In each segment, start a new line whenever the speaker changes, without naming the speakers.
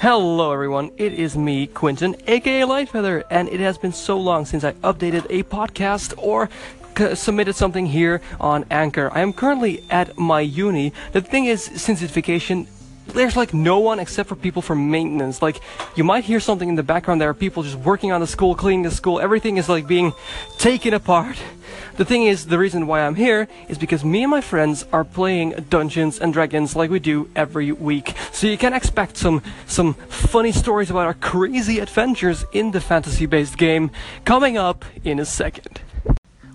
Hello everyone, it is me, Quentin, aka Lightfeather, and it has been so long since I updated a podcast or submitted something here on Anchor. I am currently at my uni. The thing is, since it's vacation, there's like no one except for people from maintenance. Like, you might hear something in the background. There are people just working on the school, cleaning the school. Everything is like being taken apart. The thing is, the reason why I'm here is because me and my friends are playing Dungeons and Dragons like we do every week. So you can expect some some funny stories about our crazy adventures in the fantasy-based game coming up in a second.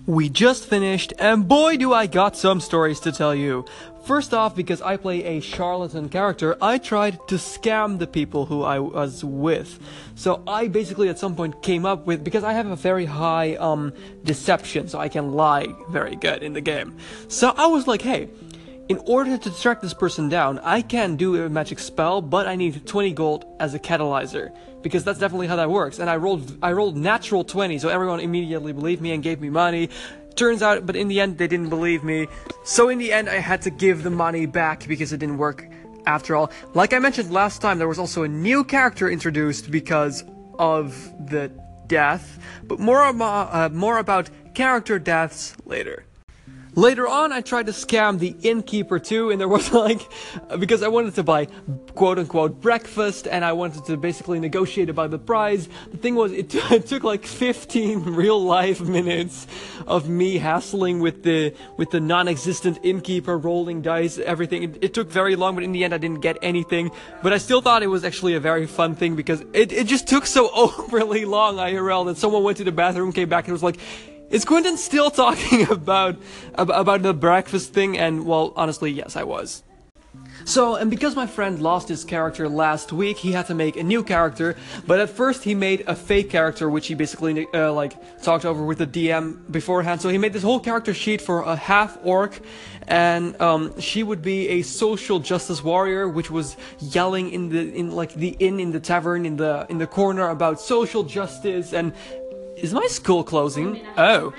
We just finished, and boy do I got some stories to tell you. First off, because I play a charlatan character, I tried to scam the people who I was with. So I basically at some point came up with, because I have a very high um, deception, so I can lie very good in the game. So I was like, hey, in order to track this person down, I can do a magic spell, but I need 20 gold as a catalyzer because that's definitely how that works. And I rolled I rolled natural 20, so everyone immediately believed me and gave me money. Turns out, but in the end they didn't believe me. So in the end I had to give the money back because it didn't work after all. Like I mentioned last time, there was also a new character introduced because of the death, but more uh, more about character deaths later. Later on, I tried to scam the innkeeper too, and there was like, because I wanted to buy quote unquote breakfast, and I wanted to basically negotiate about the price. The thing was, it, it took like 15 real life minutes of me hassling with the with the non-existent innkeeper, rolling dice, everything. It, it took very long, but in the end, I didn't get anything. But I still thought it was actually a very fun thing because it, it just took so overly long, IRL, that someone went to the bathroom, came back, and was like. Is Quentin still talking about about the breakfast thing? And well, honestly, yes, I was. So, and because my friend lost his character last week, he had to make a new character. But at first, he made a fake character, which he basically uh, like talked over with the DM beforehand. So he made this whole character sheet for a half orc, and um, she would be a social justice warrior, which was yelling in the in like the inn in the tavern in the in the corner about social justice and is my school closing? Oh.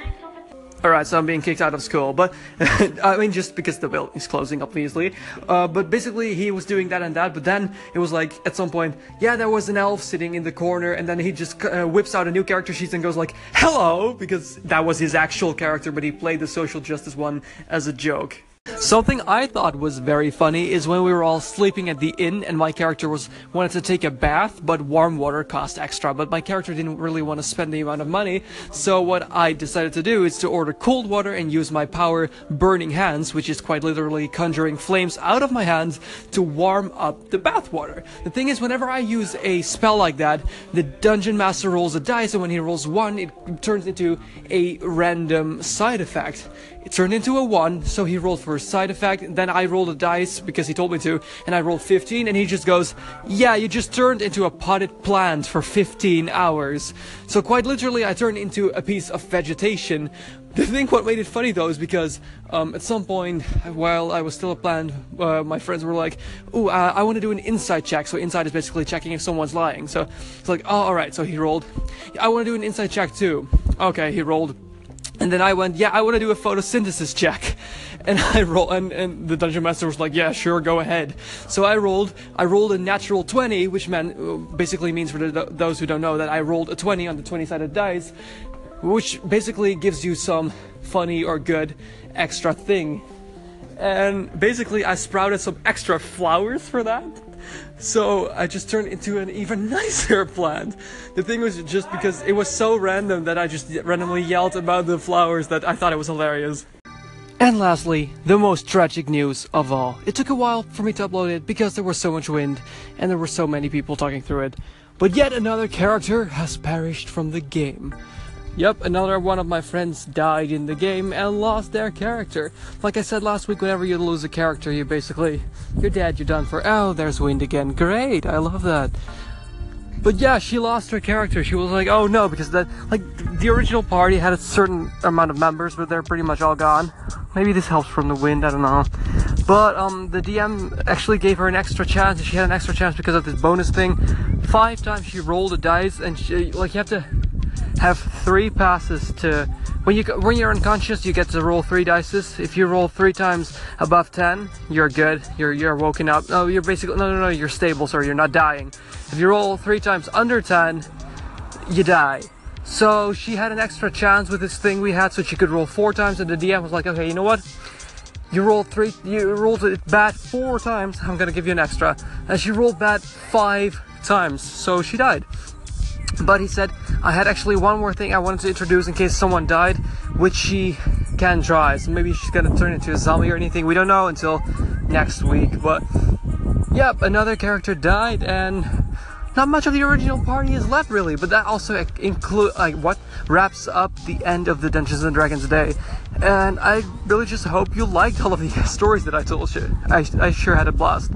Alright, so I'm being kicked out of school, but I mean, just because the building is closing, obviously. Uh, but basically, he was doing that and that, but then it was like, at some point, yeah, there was an elf sitting in the corner, and then he just uh, whips out a new character sheet and goes like, hello, because that was his actual character, but he played the social justice one as a joke. Something I thought was very funny is when we were all sleeping at the inn and my character was wanted to take a bath, but warm water cost extra. But my character didn't really want to spend the amount of money, so what I decided to do is to order cold water and use my power Burning Hands, which is quite literally conjuring flames out of my hands to warm up the bath water. The thing is, whenever I use a spell like that, the dungeon master rolls a dice, and when he rolls one, it turns into a random side effect. It turned into a 1, so he rolled for side effect. Then I rolled a dice because he told me to, and I rolled 15, and he just goes, Yeah, you just turned into a potted plant for 15 hours. So, quite literally, I turned into a piece of vegetation. The thing what made it funny though is because um, at some point while I was still a plant, uh, my friends were like, "Ooh, uh, I want to do an insight check." So insight is basically checking if someone's lying. So it's like, "Oh, all right." So he rolled. I want to do an insight check too. Okay, he rolled. And then I went, yeah, I want to do a photosynthesis check. And I roll, and, and the dungeon master was like, yeah, sure, go ahead. So I rolled, I rolled a natural 20, which meant, basically means for the, those who don't know that I rolled a 20 on the 20 sided dice, which basically gives you some funny or good extra thing. And basically I sprouted some extra flowers for that. So I just turned into an even nicer plant. The thing was just because it was so random that I just randomly yelled about the flowers that I thought it was hilarious. And lastly, the most tragic news of all. It took a while for me to upload it because there was so much wind and there were so many people talking through it. But yet another character has perished from the game. Yep, another one of my friends died in the game and lost their character. Like I said last week, whenever you lose a character, you basically, you're dead, you're done for. Oh, there's wind again. Great, I love that. But yeah, she lost her character. She was like, oh no, because that, like, the original party had a certain amount of members, but they're pretty much all gone. Maybe this helps from the wind, I don't know. But, um, the DM actually gave her an extra chance, and she had an extra chance because of this bonus thing. Five times she rolled a dice, and she, like, you have to have three passes to when you when you're unconscious you get to roll three dices if you roll three times above 10 you're good you're you're woken up no you're basically no no no you're stable sorry you're not dying if you roll three times under 10, you die. So she had an extra chance with this thing we had, so she could roll four times, and the DM was like, okay, you know what? You rolled three, you rolled it bad four times, I'm gonna give you an extra. And she rolled bad five times, so she died. But he said, I had actually one more thing I wanted to introduce in case someone died, which she can try. So maybe she's gonna turn into a zombie or anything. We don't know until next week. But yep, another character died, and not much of the original party is left really. But that also include like what wraps up the end of the Dungeons and Dragons day. And I really just hope you liked all of the stories that I told you. I, I sure had a blast.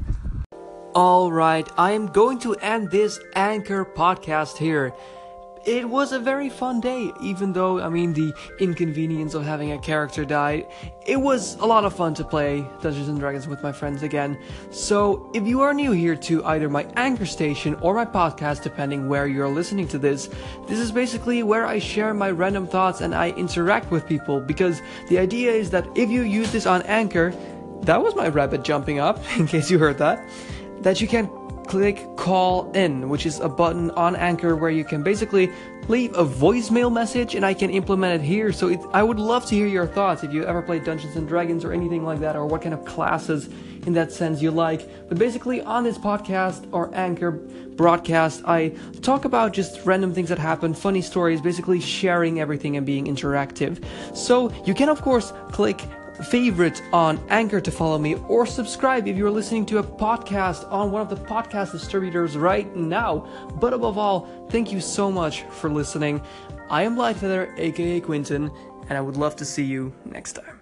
Alright, I am going to end this Anchor podcast here. It was a very fun day, even though, I mean, the inconvenience of having a character die. It was a lot of fun to play Dungeons and Dragons with my friends again. So, if you are new here to either my Anchor station or my podcast, depending where you're listening to this, this is basically where I share my random thoughts and I interact with people because the idea is that if you use this on Anchor, that was my rabbit jumping up, in case you heard that that you can click call in, which is a button on Anchor where you can basically leave a voicemail message and I can implement it here. So it, I would love to hear your thoughts if you ever played Dungeons and Dragons or anything like that, or what kind of classes in that sense you like. But basically, on this podcast or Anchor broadcast, I talk about just random things that happen, funny stories, basically sharing everything and being interactive. So you can, of course, click favorite on Anchor to follow me, or subscribe if you're listening to a podcast on one of the podcast distributors right now. But above all, thank you so much for listening. I am Lightfeather, aka Quentin, and I would love to see you next time.